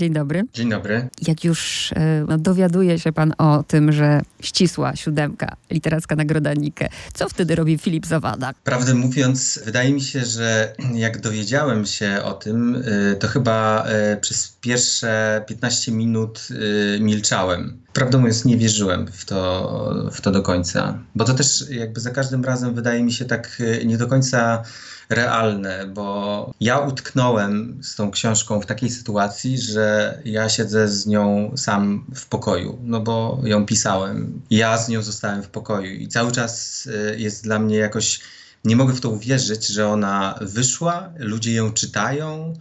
Dzień dobry. Dzień dobry. Jak już e, no, dowiaduje się pan o tym, że ścisła siódemka, literacka nagroda Nike, co wtedy robi Filip Zawada? Prawdę mówiąc, wydaje mi się, że jak dowiedziałem się o tym, y, to chyba y, przez pierwsze 15 minut milczałem. Prawdę mówiąc, nie wierzyłem w to, w to do końca, bo to też jakby za każdym razem wydaje mi się tak nie do końca realne, bo ja utknąłem z tą książką w takiej sytuacji, że ja siedzę z nią sam w pokoju, no bo ją pisałem. Ja z nią zostałem w pokoju i cały czas jest dla mnie jakoś nie mogę w to uwierzyć, że ona wyszła, ludzie ją czytają,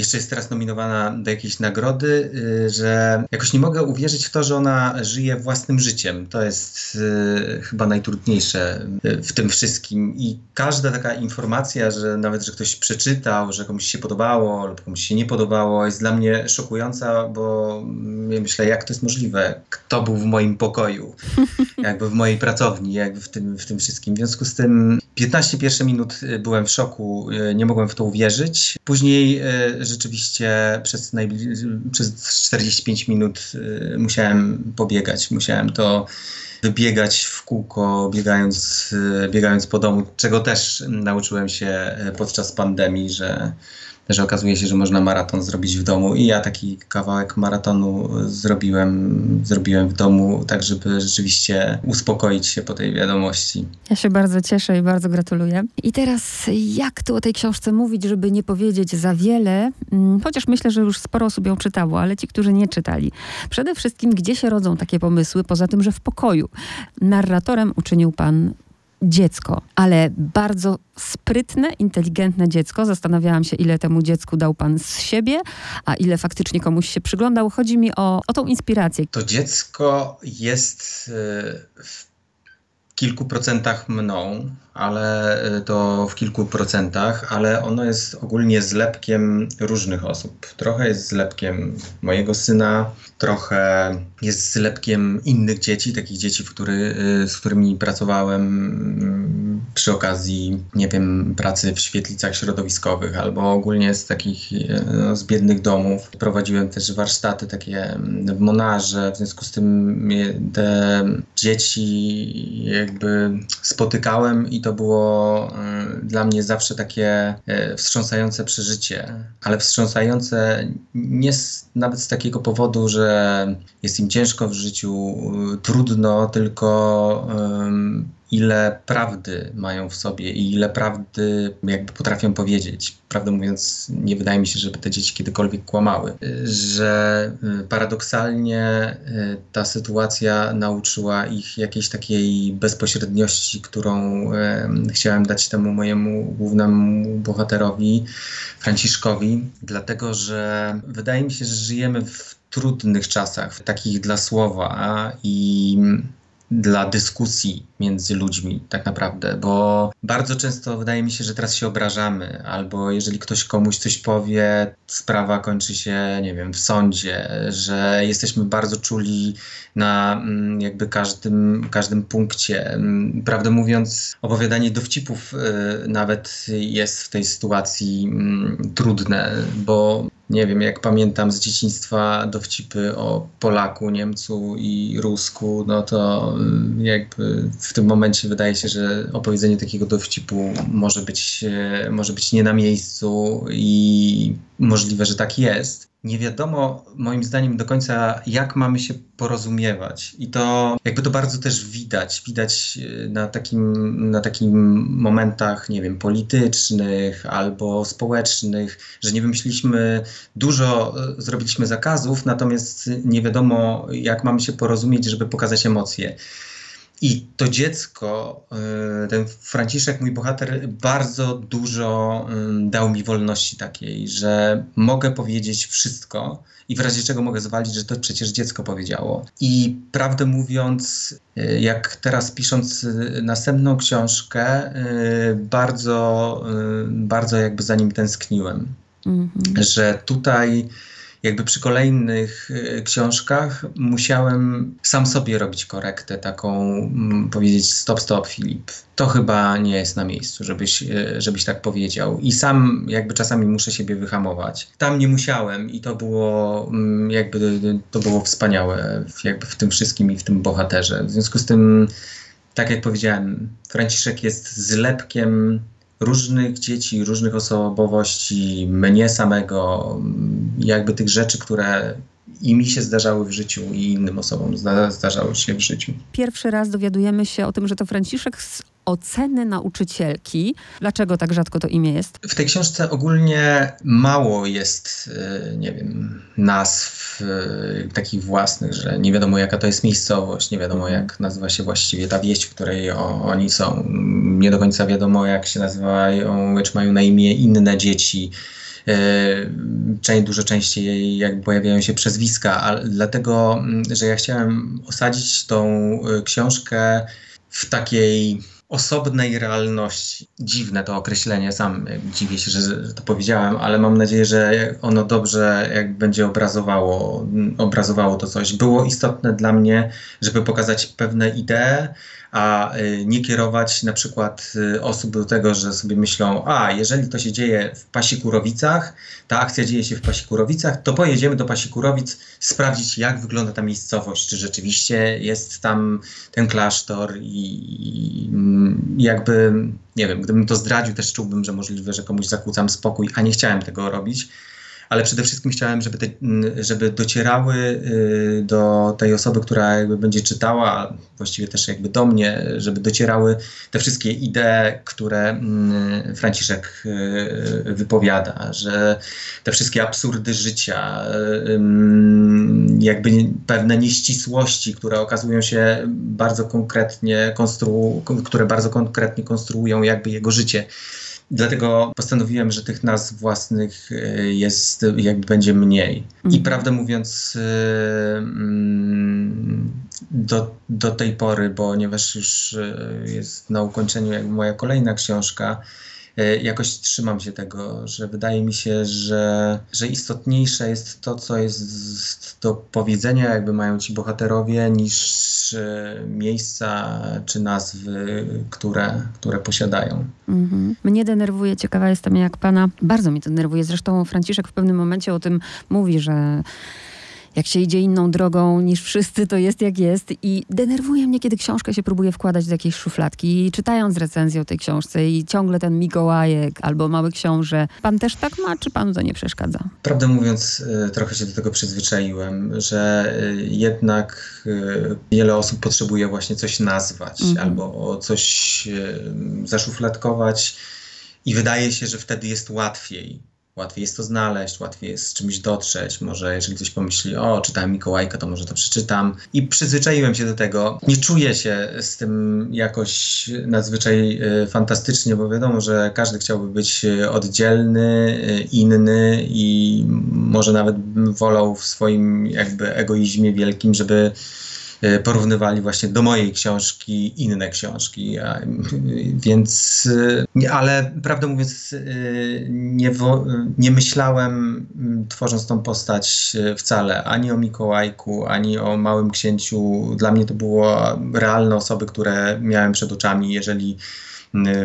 jeszcze jest teraz nominowana do jakiejś nagrody, y, że jakoś nie mogę uwierzyć w to, że ona żyje własnym życiem. To jest y, chyba najtrudniejsze y, w tym wszystkim. I każda taka informacja, że nawet, że ktoś przeczytał, że komuś się podobało lub komuś się nie podobało, jest dla mnie szokująca, bo ja myślę, jak to jest możliwe? Kto był w moim pokoju? Jakby w mojej pracowni, jakby w tym, w tym wszystkim. W związku z tym 15 pierwsze minut byłem w szoku, nie mogłem w to uwierzyć. Później rzeczywiście przez, przez 45 minut y, musiałem pobiegać, musiałem to wybiegać w kółko, biegając, y, biegając po domu, czego też nauczyłem się y, podczas pandemii, że że okazuje się, że można maraton zrobić w domu i ja taki kawałek maratonu zrobiłem, zrobiłem w domu, tak żeby rzeczywiście uspokoić się po tej wiadomości. Ja się bardzo cieszę i bardzo gratuluję. I teraz jak tu o tej książce mówić, żeby nie powiedzieć za wiele, mm, chociaż myślę, że już sporo osób ją czytało, ale ci, którzy nie czytali. Przede wszystkim, gdzie się rodzą takie pomysły, poza tym, że w pokoju. Narratorem uczynił pan dziecko, ale bardzo sprytne, inteligentne dziecko. Zastanawiałam się, ile temu dziecku dał pan z siebie, a ile faktycznie komuś się przyglądał. Chodzi mi o, o tą inspirację. To dziecko jest y, w kilku procentach mną, ale y, to w kilku procentach, ale ono jest ogólnie zlepkiem różnych osób. Trochę jest zlepkiem mojego syna, trochę jest zlepkiem innych dzieci, takich dzieci, który, y, z którymi pracowałem mm, przy okazji, nie wiem, pracy w świetlicach środowiskowych albo ogólnie z takich y, no, z biednych domów. Prowadziłem też warsztaty takie mm, w Monarze, w związku z tym te dzieci jakby spotykałem i to było y, dla mnie zawsze takie y, wstrząsające przeżycie, ale wstrząsające nie z, nawet z takiego powodu, że jest im ciężko w życiu, y, trudno, tylko ile prawdy mają w sobie i ile prawdy jakby potrafią powiedzieć. Prawdę mówiąc, nie wydaje mi się, żeby te dzieci kiedykolwiek kłamały. Że y, paradoksalnie y, ta sytuacja nauczyła ich jakiejś takiej bezpośredniości, którą chciałem dać temu mojemu głównemu bohaterowi, Franciszkowi, dlatego że wydaje mi się, że żyjemy w trudnych czasach, takich dla słowa i dla dyskusji między ludźmi, tak naprawdę, bo bardzo często wydaje mi się, że teraz się obrażamy, albo jeżeli ktoś komuś coś powie, sprawa kończy się, nie wiem, w sądzie, że jesteśmy bardzo czuli na mm, jakby każdym, każdym punkcie. Mm, prawdę mówiąc, opowiadanie dowcipów y, nawet jest w tej sytuacji mm, trudne, bo nie wiem, jak pamiętam z dzieciństwa dowcipy o Polaku, Niemcu i Rusku, no to mm, jakby w tym momencie wydaje się, że opowiedzenie takiego dowcipu może być, e, może być nie na miejscu i możliwe, że tak jest nie wiadomo moim zdaniem do końca, jak mamy się porozumiewać. I to jakby to bardzo też widać. Widać e, na takim, na takim momentach, nie wiem, politycznych albo społecznych, że nie wymyśliliśmy dużo, e, zrobiliśmy zakazów, natomiast nie wiadomo, jak mamy się porozumieć, żeby pokazać emocje. I to dziecko, y, ten Franciszek, mój bohater, bardzo dużo y, dał mi wolności takiej, że mogę powiedzieć wszystko i w razie czego mogę zwalić, że to przecież dziecko powiedziało. I prawdę mówiąc, y, jak teraz pisząc następną książkę, bardzo, bardzo jakby za nim tęskniłem. Mm -hmm. Że tutaj jakby przy kolejnych y, książkach musiałem sam sobie robić korektę, taką mm, powiedzieć stop, stop Filip, to chyba nie jest na miejscu, żebyś, y, żebyś tak powiedział. I sam jakby czasami muszę siebie wyhamować. Tam nie musiałem i to było mm, jakby, to było wspaniałe jakby w tym wszystkim i w tym bohaterze. W związku z tym, tak jak powiedziałem, Franciszek jest zlepkiem różnych dzieci, różnych osobowości, mnie samego, jakby tych rzeczy, które i mi się zdarzały w życiu, i innym osobom zdarzały się w życiu. Pierwszy raz dowiadujemy się o tym, że to Franciszek z oceny nauczycielki. Dlaczego tak rzadko to imię jest? W tej książce ogólnie mało jest, e, nie wiem, nazw takich własnych, że nie wiadomo jaka to jest miejscowość, nie wiadomo mhm. jak nazywa się właściwie ta wieś, w której oni są. Nie do końca wiadomo jak się nazywają, czy mają na imię inne dzieci. E, część, dużo częściej jak pojawiają się przezwiska, ale dlatego, że ja chciałem osadzić tą książkę w takiej osobnej realności. Dziwne to określenie, sam dziwię się, że, to powiedziałem, ale mam nadzieję, że ono dobrze jak będzie obrazowało, obrazowało to coś. Było istotne dla mnie, żeby pokazać pewne idee, a y, nie kierować na przykład y, osób do tego, że sobie myślą, a jeżeli to się dzieje w Pasikurowicach, ta akcja dzieje się w Pasikurowicach, to pojedziemy do Pasikurowic sprawdzić, jak wygląda ta miejscowość, czy rzeczywiście jest tam ten klasztor i, i jakby, nie wiem, gdybym to zdradził, też czułbym, że możliwe, że komuś zakłócam spokój, a nie chciałem tego robić ale przede wszystkim chciałem, żeby, te, żeby docierały y, do tej osoby, która jakby będzie czytała, właściwie też jakby do mnie, żeby docierały te wszystkie idee, które Franciszek y, wypowiada, że te wszystkie absurdy życia, y, jakby pewne nieścisłości, które okazują się bardzo konkretnie, konstru, które bardzo konkretnie konstruują jakby jego życie Dlatego postanowiłem, że tych nazw własnych e, jest, jakby będzie mniej. Mhm. I prawdę mówiąc, e, mm, do, do tej pory, ponieważ już e, jest na ukończeniu jakby moja kolejna książka, jakoś trzymam się tego, że wydaje mi się, że, że istotniejsze jest to, co jest do powiedzenia, jakby mają ci bohaterowie, niż e, miejsca czy nazwy, które, które posiadają. Mhm. Mnie denerwuje, ciekawa jestem jak pana, bardzo mnie denerwuje. Zresztą Franciszek w pewnym momencie o tym mówi, że jak się idzie inną drogą niż wszyscy, to jest jak jest. I denerwuje mnie, kiedy książkę się próbuje wkładać do jakiejś szufladki. I czytając recenzję o tej książce i ciągle ten Mikołajek albo Mały Książę. Pan też tak ma, czy panu to nie przeszkadza? Prawdę mówiąc, y, trochę się do tego przyzwyczaiłem, że y, jednak y, wiele osób potrzebuje właśnie coś nazwać mhm. albo coś zaszufladkować. I wydaje się, że wtedy jest łatwiej łatwiej jest to znaleźć, łatwiej jest z czymś dotrzeć. Może jeżeli ktoś pomyśli, o, czytałem Mikołajka, to może to przeczytam. I przyzwyczaiłem się do tego. Nie czuję się z tym jakoś nadzwyczaj y, fantastycznie, bo wiadomo, że każdy chciałby być e, oddzielny, y, inny i może nawet wolał w swoim jakby egoizmie wielkim, żeby E, porównywali właśnie do mojej książki inne książki. Więc, e, ale prawdę mówiąc, e, nie, nie myślałem, tworząc tą postać wcale ani o Mikołajku, ani o Małym Księciu. Dla mnie to było realne osoby, które miałem przed oczami, jeżeli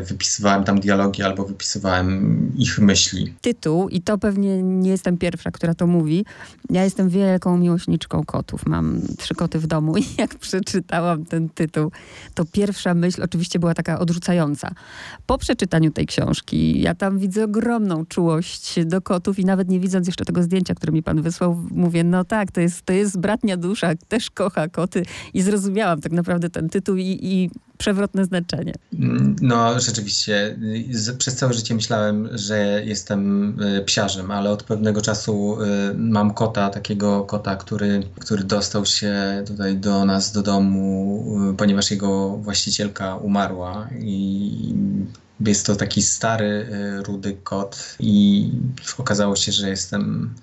wypisywałem tam dialogi albo wypisywałem ich myśli. Tytuł, i to pewnie nie jestem pierwsza, która to mówi. Ja jestem wielką miłośniczką kotów. Mam trzy koty w domu i jak przeczytałam ten tytuł, to pierwsza myśl oczywiście była taka odrzucająca. Po przeczytaniu tej książki, ja tam widzę ogromną czułość do kotów i nawet nie widząc jeszcze tego zdjęcia, które mi pan wysłał, mówię, no tak, to jest, to jest bratnia dusza, też kocha koty i zrozumiałam tak naprawdę ten tytuł i, i przewrotne znaczenie. No, rzeczywiście. Przez całe życie myślałem, że jestem y, psiarzem, ale od pewnego czasu y, mam kota, takiego kota, który, który dostał się tutaj do nas, do domu, y, ponieważ jego właścicielka umarła i jest to taki stary, rudy kot i okazało się, że jestem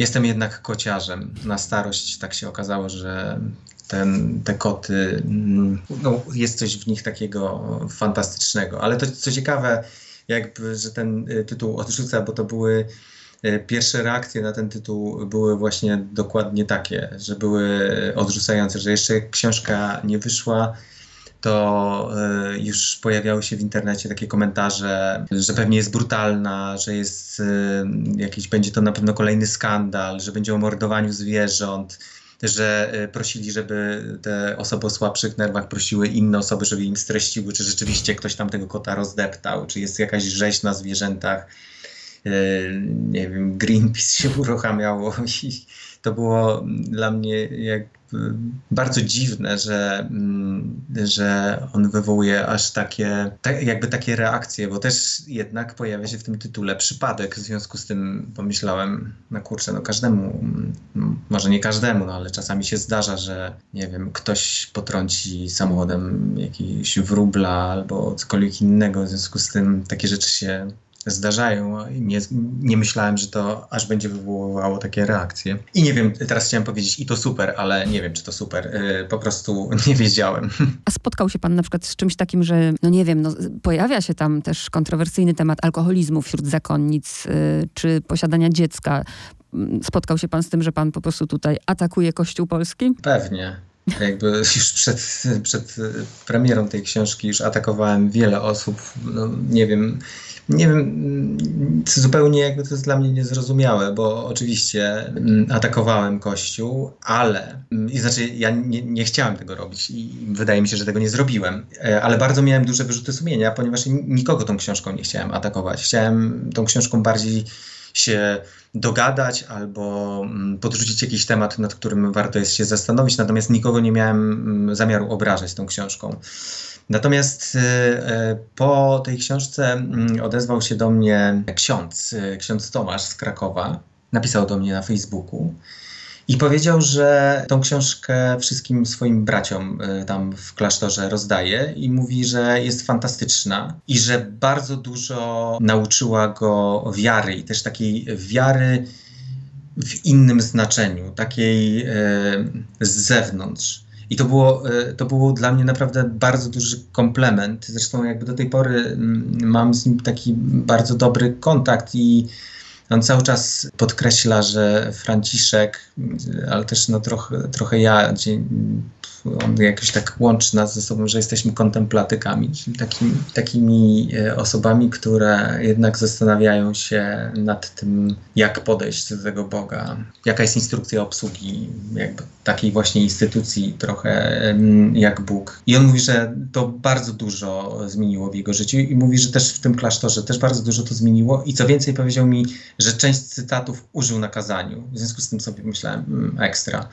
jestem jednak kociarzem. Na starość tak się okazało, że ten, te koty, mm, no, jest coś w nich takiego fantastycznego. Ale to co ciekawe, jakby, że ten y, tytuł odrzuca, bo to były pierwsze reakcje na ten tytuł były właśnie dokładnie takie, że były odrzucające, że jeszcze książka nie wyszła, to e, już pojawiały się w internecie takie komentarze, że pewnie jest brutalna, że jest e, jakiś, będzie to na pewno kolejny skandal, że będzie o mordowaniu zwierząt że e, prosili, żeby te osoby o słabszych nerwach prosiły inne osoby, żeby im streściły, czy rzeczywiście ktoś tam tego kota rozdeptał, czy jest jakaś rzeź na zwierzętach. Nie wiem, Greenpeace się uruchamiało i to było dla mnie jak bardzo dziwne, że, mm, że on wywołuje aż takie, tak, jakby takie reakcje, bo też jednak pojawia się w tym tytule przypadek. W związku z tym pomyślałem, no kurczę, no każdemu, mm, może nie każdemu, no ale czasami się zdarza, że nie wiem, ktoś potrąci samochodem jakiś wróbla albo cokolwiek innego. W związku z tym takie rzeczy się zdarzają. Nie, nie myślałem, że to aż będzie wywoływało takie reakcje. I nie wiem, teraz chciałem powiedzieć i to super, ale nie wiem, czy to super. Y, po prostu nie wiedziałem. A spotkał się pan na przykład z czymś takim, że no nie wiem, no, pojawia się tam też kontrowersyjny temat alkoholizmu wśród zakonnic, y, czy posiadania dziecka. Spotkał się pan z tym, że pan po prostu tutaj atakuje Kościół Polski? Pewnie. Jakby już przed, przed premierą tej książki już atakowałem wiele osób. No, nie wiem, nie wiem, zupełnie jakby to jest dla mnie niezrozumiałe, bo oczywiście mm, atakowałem Kościół, ale, mm, i znaczy ja nie, nie chciałem tego robić i wydaje mi się, że tego nie zrobiłem, e, ale bardzo miałem duże wyrzuty sumienia, ponieważ nikogo tą książką nie chciałem atakować. Chciałem tą książką bardziej się dogadać albo mm, podrzucić jakiś temat, nad którym warto jest się zastanowić, natomiast nikogo nie miałem zamiaru obrażać tą książką. Natomiast y, y, po tej książce mm, odezwał się do mnie ksiądz, y, ksiądz Tomasz z Krakowa. Napisał do mnie na Facebooku i powiedział, że tą książkę wszystkim swoim braciom tam w klasztorze rozdaje i mówi, że jest fantastyczna i że bardzo dużo nauczyła go wiary i też takiej wiary w innym znaczeniu, takiej z zewnątrz. I to było, e, to było dla mnie naprawdę bardzo duży komplement. Zresztą jakby do tej pory mm, mam z nim taki bardzo dobry kontakt i on cały czas podkreśla, że Franciszek, ale też no trochę, trochę ja, on jakoś tak łączy nas ze sobą, że jesteśmy kontemplatykami, takimi, takimi e, osobami, które jednak zastanawiają się nad tym, jak podejść do tego Boga, jaka jest instrukcja obsługi jakby takiej właśnie instytucji trochę jak Bóg. I on mówi, że to bardzo dużo zmieniło w jego życiu i mówi, że też w tym klasztorze też bardzo dużo to zmieniło i co więcej powiedział mi, że część cytatów użył na kazaniu. W związku z tym sobie myślałem, mm, ekstra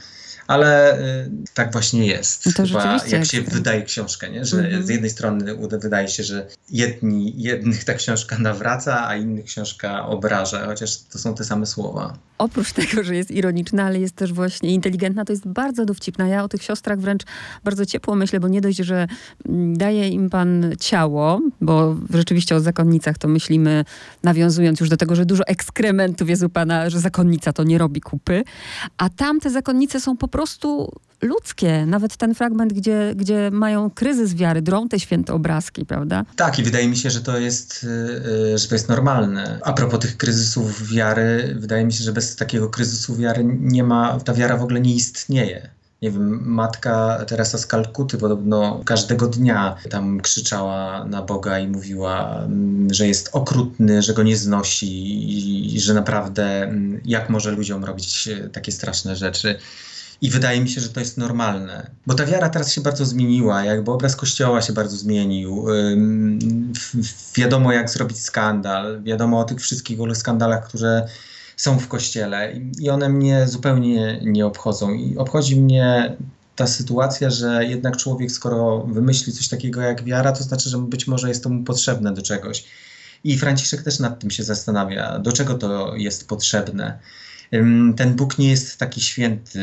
ale y, tak właśnie jest. To Chyba jak się wydaje książkę, nie? że mm -hmm. z jednej strony wydaje się, że jedni, jednych ta książka nawraca, a innych książka obraża, chociaż to są te same słowa. Oprócz tego, że jest ironiczna, ale jest też właśnie inteligentna, to jest bardzo dowcipna. Ja o tych siostrach wręcz bardzo ciepło myślę, bo nie dość, że mm, daje im pan ciało, bo rzeczywiście o zakonnicach to myślimy, nawiązując już do tego, że dużo ekskrementów jest u pana, że zakonnica to nie robi kupy, a tamte zakonnice są po prostu ludzkie. Nawet ten fragment, gdzie, gdzie mają kryzys wiary, drą te święte obrazki, prawda? Tak, i wydaje mi się, że to jest, yy, że to jest normalne. A propos tych kryzysów wiary, wydaje mi się, że bez takiego kryzysu wiary nie ma, ta wiara w ogóle nie istnieje nie wiem, matka Teresa z Kalkuty podobno każdego dnia tam krzyczała na Boga i mówiła, mm, że jest okrutny, że go nie znosi i, że naprawdę mm, jak może ludziom robić takie straszne rzeczy. I wydaje mi się, że to jest normalne. Bo ta wiara teraz się bardzo zmieniła, jakby obraz kościoła się bardzo zmienił. wiadomo, jak zrobić skandal, wiadomo o tych wszystkich skandalach, które są w kościele i one mnie zupełnie nie obchodzą. I obchodzi mnie ta sytuacja, że jednak człowiek, skoro wymyśli coś takiego jak wiara, to znaczy, że być może jest to mu potrzebne do czegoś. I Franciszek też nad tym się zastanawia, do czego to jest potrzebne ten Bóg nie jest taki święty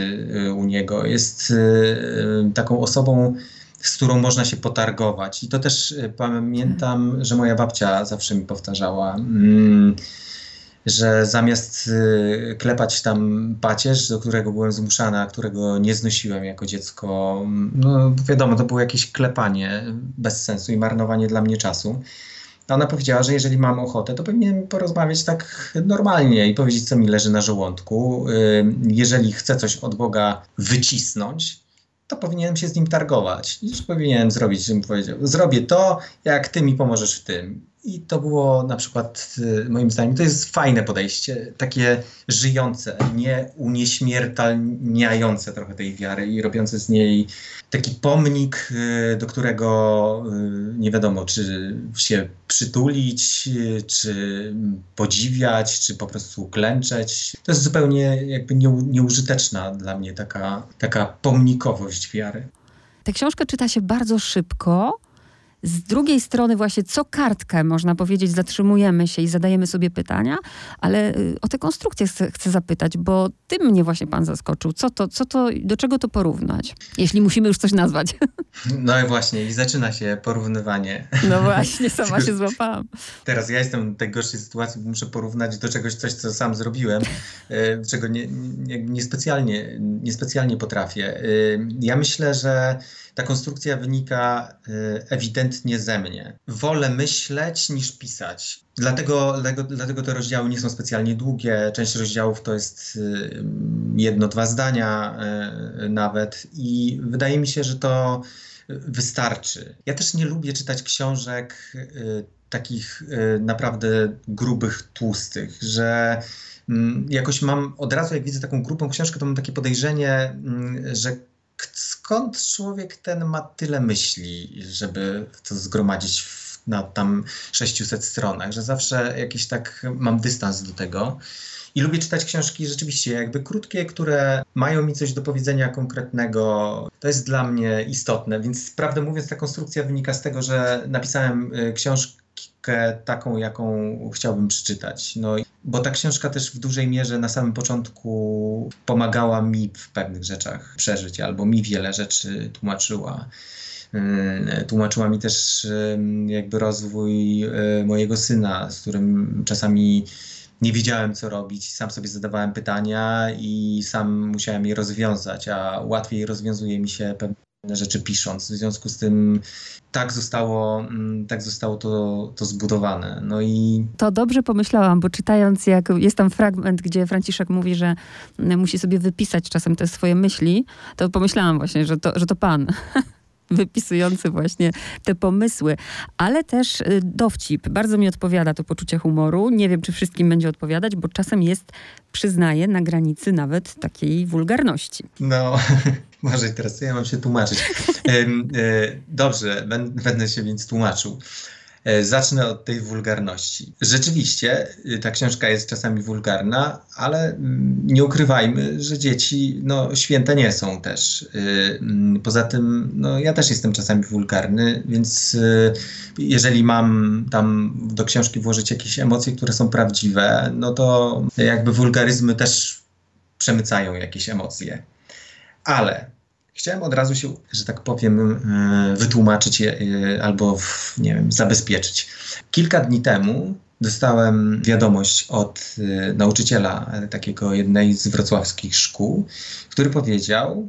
y, u niego. Jest y, y, taką osobą, z którą można się potargować. I to też pamiętam, że moja babcia zawsze mi powtarzała, mm, że zamiast klepać tam pacierz, do którego byłem zmuszana, którego nie znosiłem jako dziecko, no wiadomo, to było jakieś klepanie bez sensu i marnowanie dla mnie czasu ona powiedziała, że jeżeli mam ochotę, to powinienem porozmawiać tak normalnie i powiedzieć, co mi leży na żołądku. Jeżeli chcę coś od Boga wycisnąć, to powinienem się z nim targować. I powinienem zrobić, żebym powiedział, zrobię to, jak ty mi pomożesz w tym. I to było na przykład, y, moim zdaniem, to jest fajne podejście, takie żyjące, nie unieśmiertelniające trochę tej wiary i robiące z niej taki pomnik, y, do którego y, nie wiadomo, czy się przytulić, czy podziwiać, czy po prostu klęczeć. To jest zupełnie jakby nieużyteczna dla mnie taka, taka pomnikowość wiary. Tę książkę czyta się bardzo szybko, z drugiej strony właśnie co kartkę, można powiedzieć, zatrzymujemy się i zadajemy sobie pytania, ale y, o tę konstrukcję chcę, chcę zapytać, bo tym mnie właśnie pan zaskoczył. Co to, co to, do czego to porównać? Jeśli musimy już coś nazwać. No i właśnie, i zaczyna się porównywanie. No właśnie, sama się złapałam. Teraz ja jestem w tej gorszej sytuacji, bo muszę porównać do czegoś coś, co sam zrobiłem, y, czego nie, nie, niespecjalnie, niespecjalnie potrafię. Y, ja myślę, że ta konstrukcja wynika ewidentnie ewidentnie ze mnie. Wolę myśleć niż pisać. Dlatego, dlatego, te rozdziały nie są specjalnie długie. Część rozdziałów to jest y, jedno, dwa zdania y, nawet i wydaje mi się, że to wystarczy. Ja też nie lubię czytać książek y, takich naprawdę grubych, tłustych, że mm, jakoś mam od razu, jak widzę taką grupą książkę, to mam takie podejrzenie, mm, że skąd człowiek ten ma tyle myśli, żeby to zgromadzić w, na tam 600 stronach, że zawsze jakiś tak mam dystans do tego. I lubię czytać książki rzeczywiście jakby krótkie, które mają mi coś do powiedzenia konkretnego. To jest dla mnie istotne, więc prawdę mówiąc, ta konstrukcja wynika z tego, że napisałem y, książkę taką, jaką chciałbym przeczytać. No, bo ta książka też w dużej mierze na samym początku pomagała mi w pewnych rzeczach przeżyć, albo mi wiele rzeczy tłumaczyła. Yy, tłumaczyła mi też yy, jakby rozwój yy, mojego syna, z którym czasami nie wiedziałem, co robić. Sam sobie zadawałem pytania i sam musiałem je rozwiązać, a łatwiej rozwiązuje mi się pewne rzeczy pisząc. W związku z tym tak zostało, mm, tak zostało to, to zbudowane. No i... To dobrze pomyślałam, bo czytając, jak jest tam fragment, gdzie Franciszek mówi, że mm, musi sobie wypisać czasem te swoje myśli, to pomyślałam właśnie, że to, że to pan. wypisujący właśnie te pomysły, ale też y, dowcip. Bardzo mi odpowiada to poczucie humoru. Nie wiem, czy wszystkim będzie odpowiadać, bo czasem jest, przyznaję, na granicy nawet takiej wulgarności. No, może teraz ja mam się tłumaczyć. E, dobrze, będę się więc tłumaczył. E, zacznę od tej wulgarności. Rzeczywiście y, ta książka jest czasami wulgarna, ale mm, nie ukrywajmy, że dzieci no, święte nie są też. Y, mm, poza tym no, ja też jestem czasami wulgarny, więc y, jeżeli mam tam do książki włożyć jakieś emocje, które są prawdziwe, no to jakby wulgaryzmy też przemycają jakieś emocje. Ale Chciałem od razu się, że tak powiem, e, wytłumaczyć e, albo, nie wiem, zabezpieczyć. Kilka dni temu dostałem wiadomość od e, nauczyciela takiego jednej z wrocławskich szkół, który powiedział,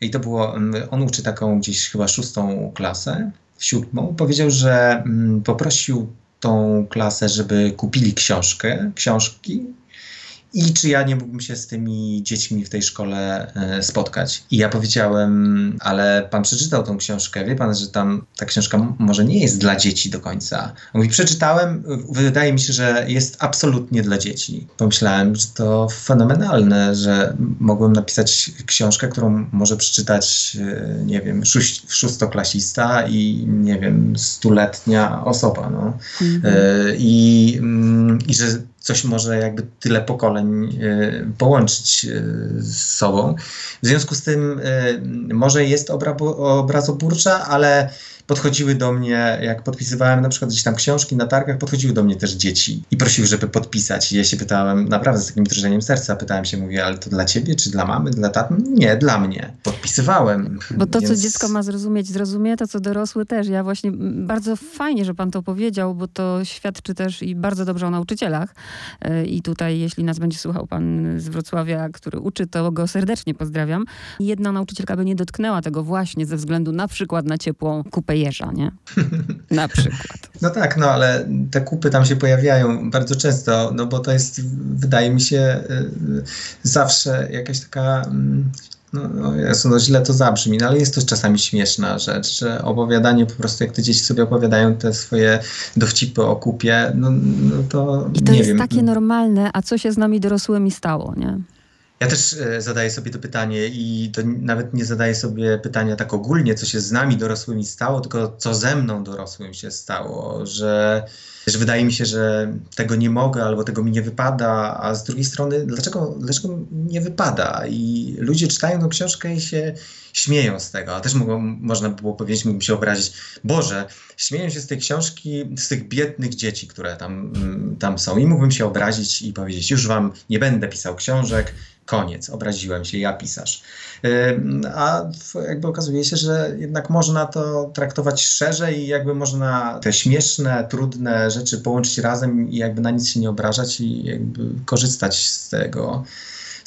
i to było, on uczy taką gdzieś chyba szóstą klasę, siódmą, powiedział, że poprosił tą klasę, żeby kupili książkę, książki i czy ja nie mógłbym się z tymi dziećmi w tej szkole e, spotkać. I ja powiedziałem, ale pan przeczytał tą książkę, wie pan, że tam ta książka może nie jest dla dzieci do końca. Mówi, przeczytałem, wydaje mi się, że jest absolutnie dla dzieci. Pomyślałem, że to fenomenalne, że mogłem napisać książkę, którą może przeczytać, e, nie wiem, szóstoklasista i, nie wiem, stuletnia osoba, no. Mhm. E, I, mm, I że coś może jakby tyle pokoleń e, połączyć e, z sobą. W związku z tym e, może jest obrazoburcza, ale podchodziły do mnie, jak podpisywałem na przykład gdzieś tam książki na targach, podchodziły do mnie też dzieci i prosiły, żeby podpisać. I ja się pytałem, naprawdę z takim drżeniem serca, pytałem się, mówię, ale to dla ciebie, czy dla mamy, dla taty? Nie, dla mnie. Podpisywałem. Bo to, więc... co dziecko ma zrozumieć, zrozumie, to co dorosły też. Ja właśnie, bardzo fajnie, że pan to powiedział, bo to świadczy też i bardzo dobrze o nauczycielach, E, I tutaj, jeśli nas będzie słuchał pan z Wrocławia, który uczy, to go serdecznie pozdrawiam. Jedna nauczycielka by nie dotknęła tego właśnie ze względu na przykład na ciepłą kupę jeża, nie? Na przykład. No tak, no ale te kupy tam się pojawiają bardzo często, no bo to jest, wydaje mi się, y, zawsze jakaś taka mm, no, no, Jezu, no źle to zabrzmi, no ale jest to czasami śmieszna rzecz, że opowiadanie po prostu, jak te dzieci sobie opowiadają te swoje dowcipy o kupie, no, no to I to jest wiem. takie normalne, a co się z nami dorosłymi stało, nie? Ja też e, zadaję sobie to pytanie i to nawet nie zadaję sobie pytania tak ogólnie, co się z nami dorosłymi stało, tylko co ze mną dorosłym się stało, że, że wydaje mi się, że tego nie mogę albo tego mi nie wypada, a z drugiej strony dlaczego, dlaczego nie wypada? I ludzie czytają tę książkę i się śmieją z tego, a też mogą, można by było powiedzieć, mógłbym się obrazić, Boże, śmieją się z tej książki, z tych biednych dzieci, które tam, mm, tam są. I mógłbym się obrazić i powiedzieć, już wam nie będę pisał książek, Koniec, obraziłem się, ja pisarz. A jakby okazuje się, że jednak można to traktować szerzej i jakby można te śmieszne, trudne rzeczy połączyć razem i jakby na nic się nie obrażać i jakby korzystać z tego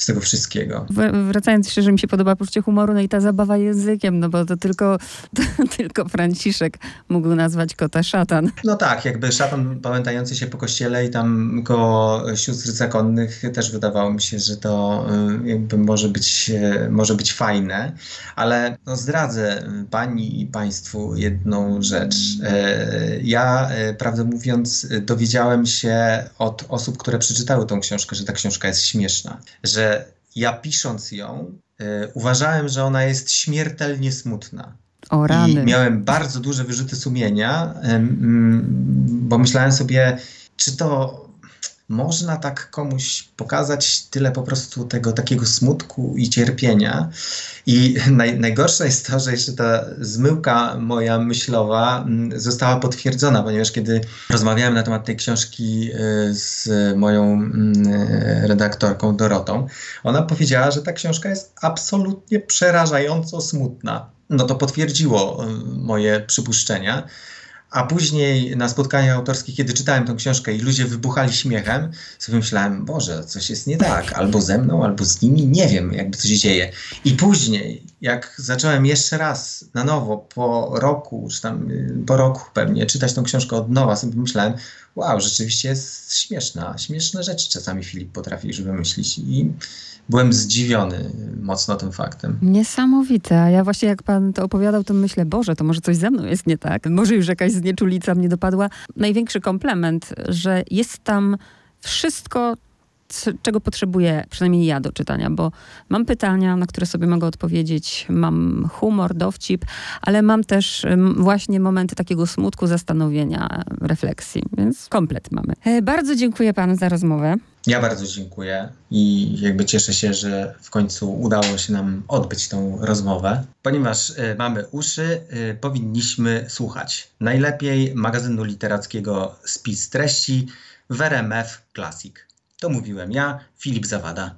z tego wszystkiego. Wracając jeszcze, że mi się podoba poczucie humoru, no i ta zabawa językiem, no bo to tylko, to, tylko Franciszek mógł nazwać kota szatan. No tak, jakby szatan pamiętający się po kościele i tam koło sióstr zakonnych też wydawało mi się, że to y, jakby może być, y, może być fajne, ale no zdradzę pani i państwu jedną rzecz. Y, ja, prawdę mówiąc, dowiedziałem się od osób, które przeczytały tą książkę, że ta książka jest śmieszna, że ja pisząc ją, y, uważałem, że ona jest śmiertelnie smutna. O rany. I miałem bardzo duże wyrzuty sumienia, bo myślałem sobie, czy to można tak komuś pokazać tyle po prostu tego takiego smutku i cierpienia. I naj, najgorsze jest to, że jeszcze ta zmyłka moja myślowa mm, została potwierdzona, ponieważ kiedy rozmawiałem na temat tej książki y, z moją mm, redaktorką Dorotą, ona powiedziała, że ta książka jest absolutnie przerażająco smutna. No to potwierdziło y, moje przypuszczenia. A później na spotkaniach autorskich, kiedy czytałem tę książkę i ludzie wybuchali śmiechem, sobie myślałem, Boże, coś jest nie tak, albo ze mną, albo z nimi, nie wiem, jakby co się dzieje. I później, jak zacząłem jeszcze raz na nowo, po roku, czy tam y, po roku pewnie, czytać tą książkę od nowa, sobie myślałem, wow, rzeczywiście jest śmieszna. Śmieszne rzeczy czasami Filip potrafi już wymyślić. I byłem zdziwiony mocno tym faktem. Niesamowite. A ja właśnie jak pan to opowiadał, to myślę, Boże, to może coś ze mną jest nie tak. Może już jakaś znieczulica mnie dopadła. Największy komplement, że jest tam wszystko, czego potrzebuję, przynajmniej ja do czytania, bo mam pytania, na które sobie mogę odpowiedzieć, mam humor, dowcip, ale mam też właśnie momenty takiego smutku, zastanowienia, refleksji, więc komplet mamy. E, bardzo dziękuję panu za rozmowę. Ja bardzo dziękuję i jakby cieszę się, że w końcu udało się nam odbyć tą rozmowę. Ponieważ y, mamy uszy, y, powinniśmy słuchać. Najlepiej magazynu literackiego Spis Treści w RMF Classic. To mówiłem ja, Filip Zawada.